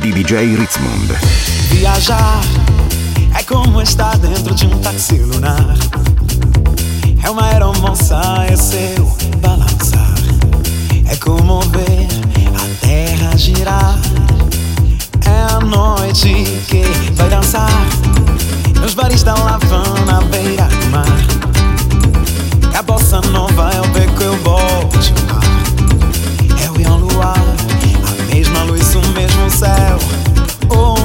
di DJ Ritzmond. Viajar é como estar dentro de um táxi lunar. É uma aeromoça, é seu balançar. É como ver a terra girar. É a noite que vai dançar. Nos bares da Lavana, beira do mar. É a bossa nova, é o beco, é eu volto. É o Ian Luar mesma luz o mesmo céu. Oh,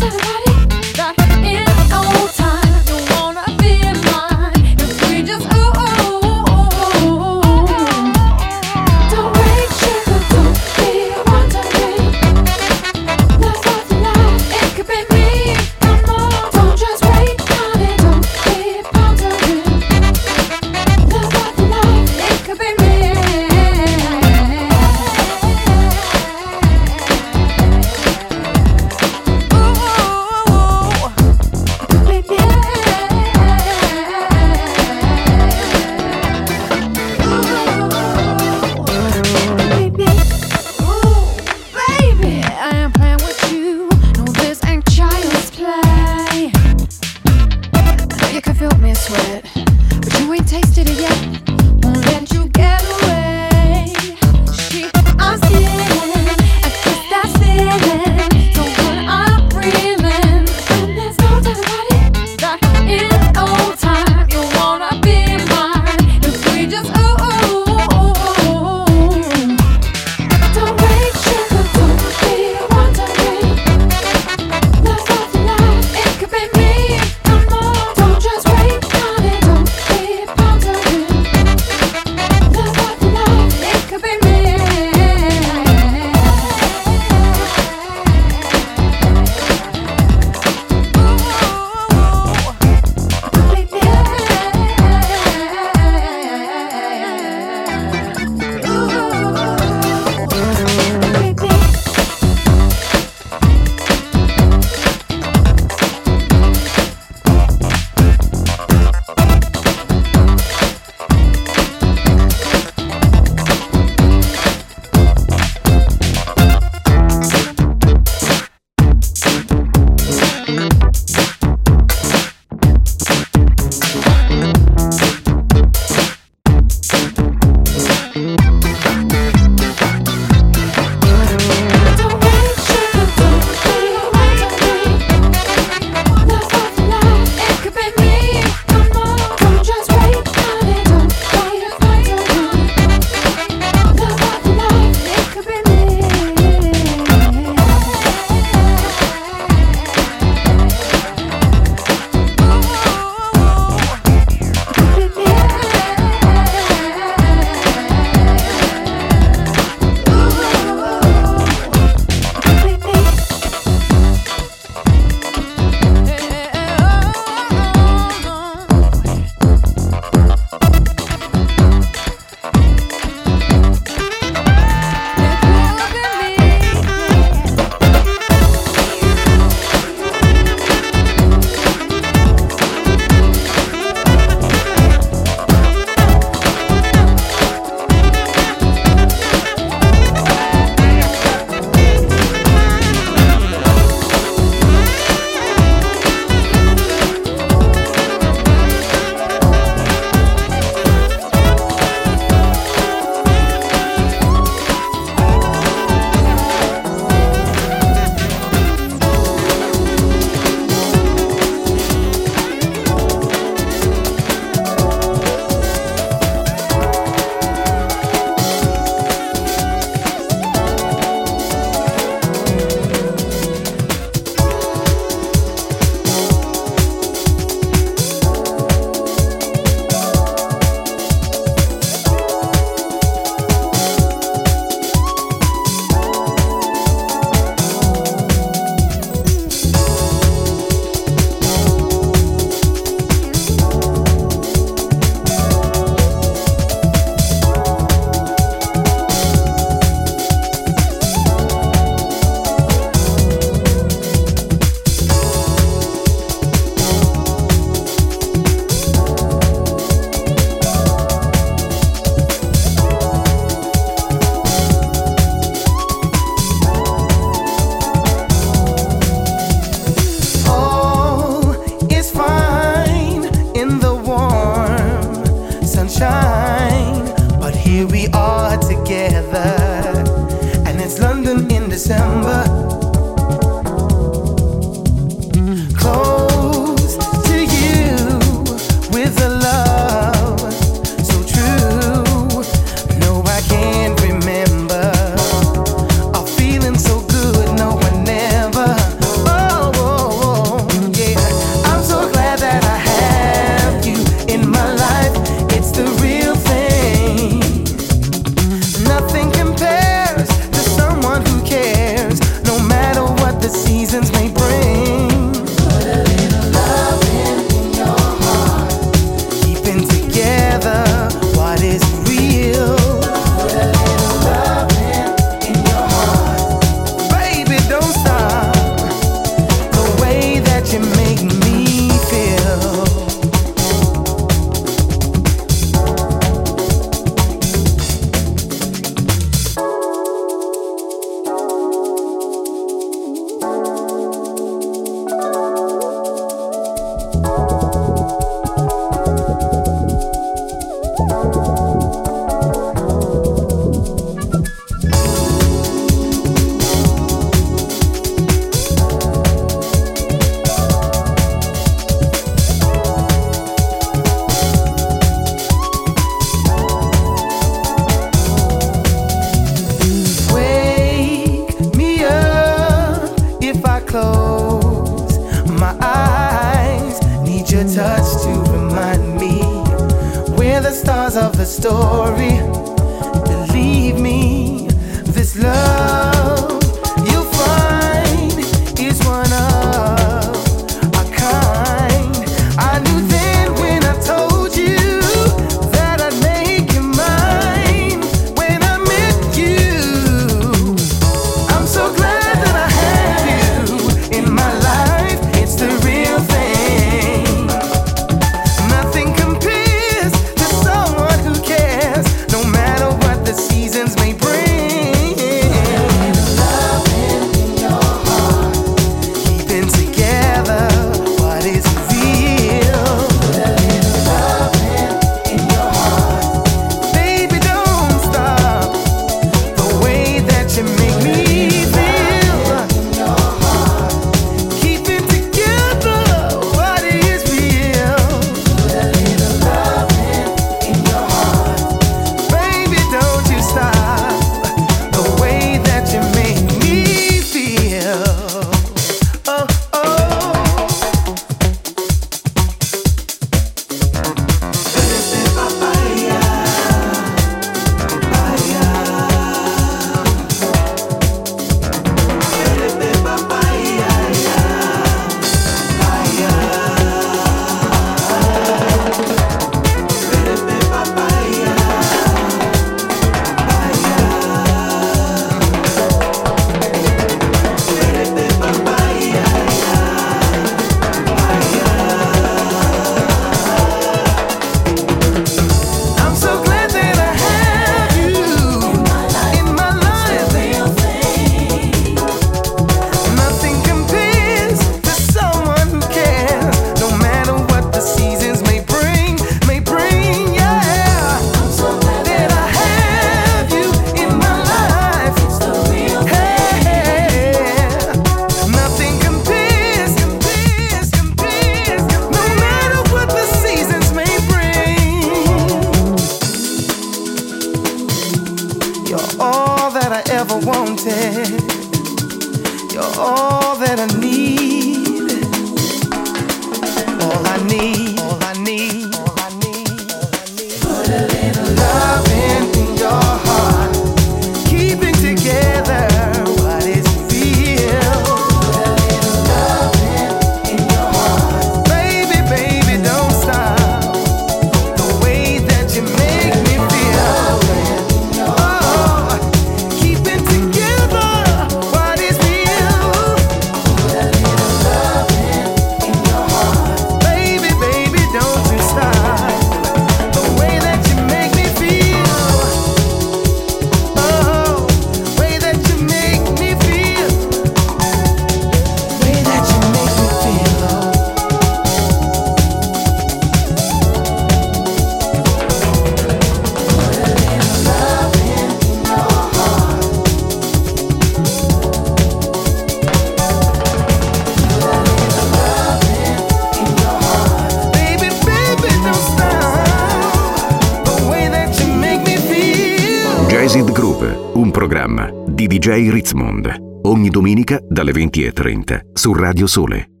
dalle 20.30 su Radio Sole.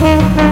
Música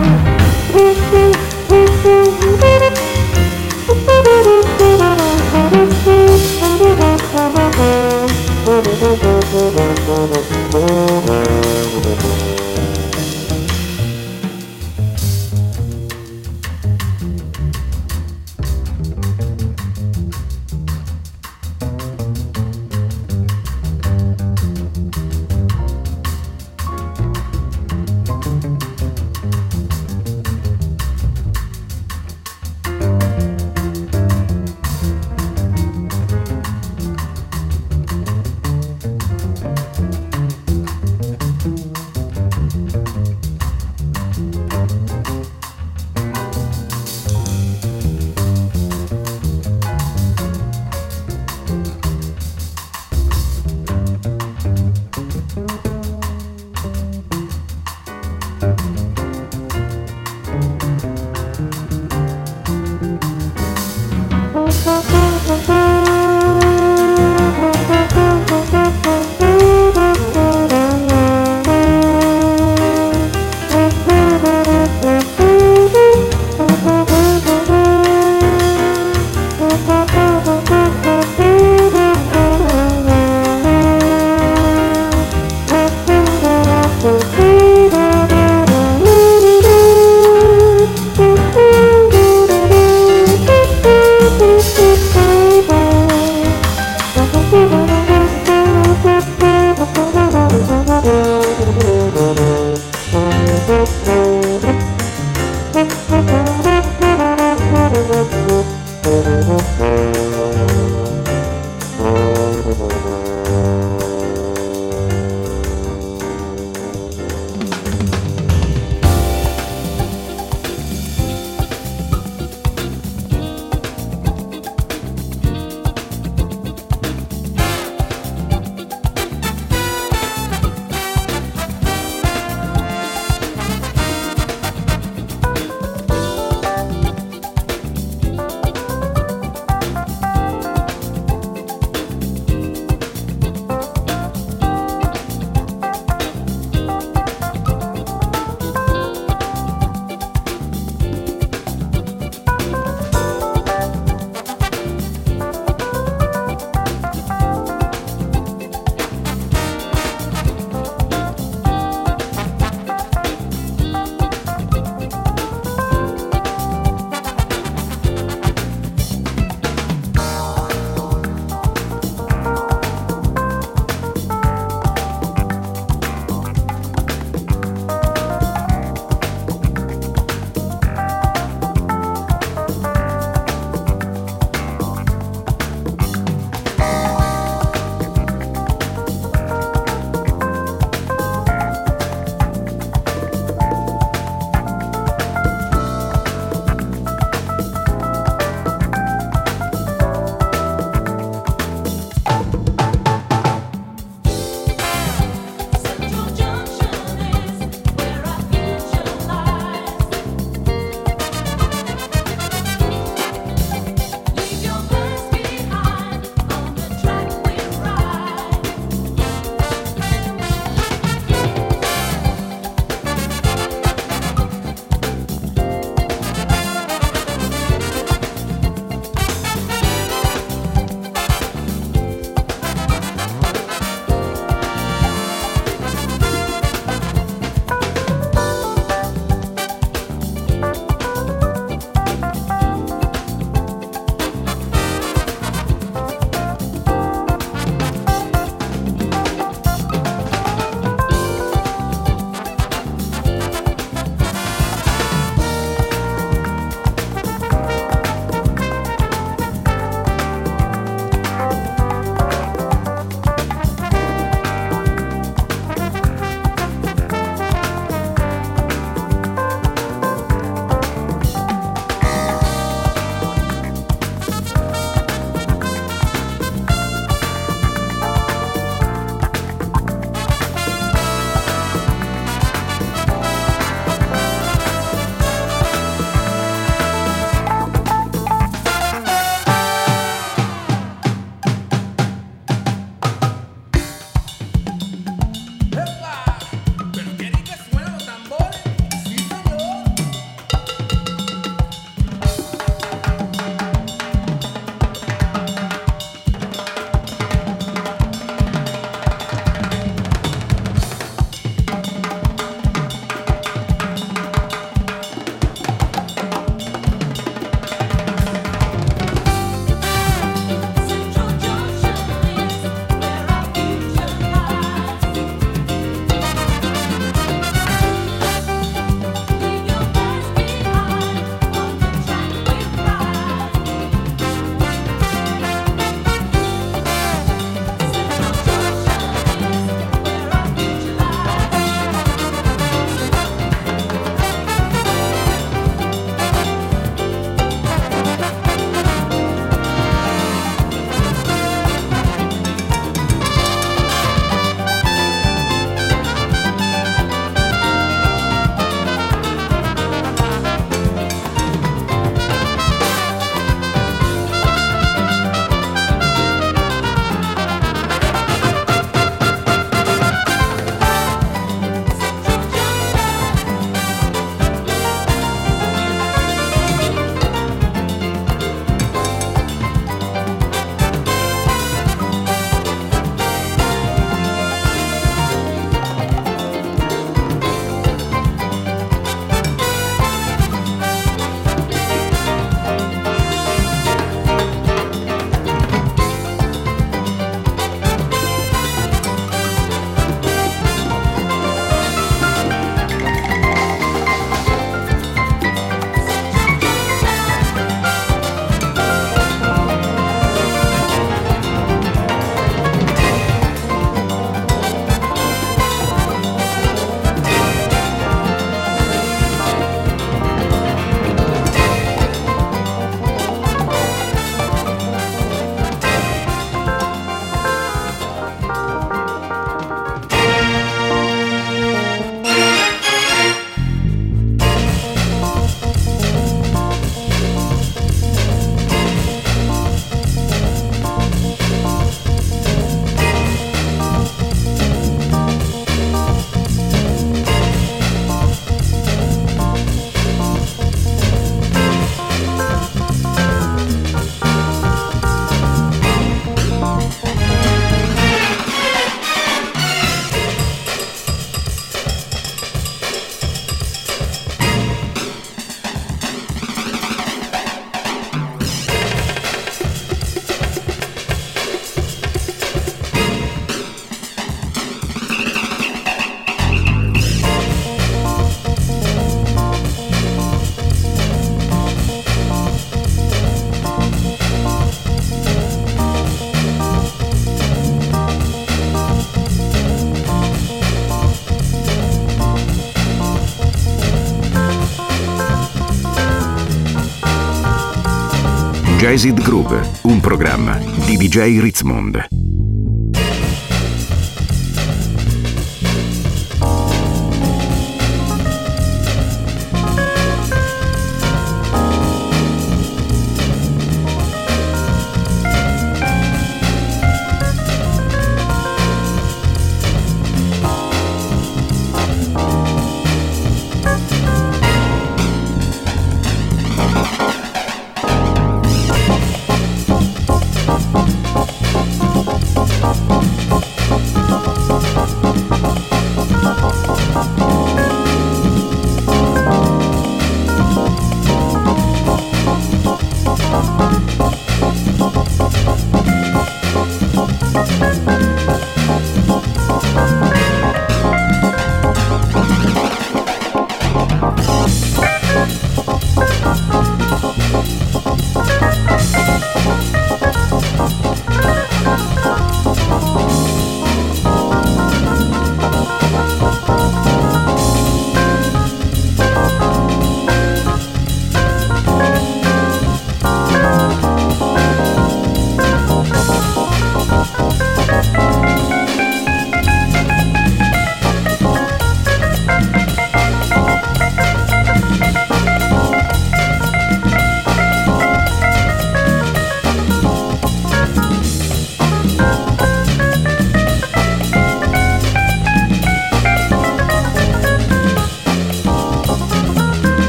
Jazzed Groove, un programma di DJ Ritzmond.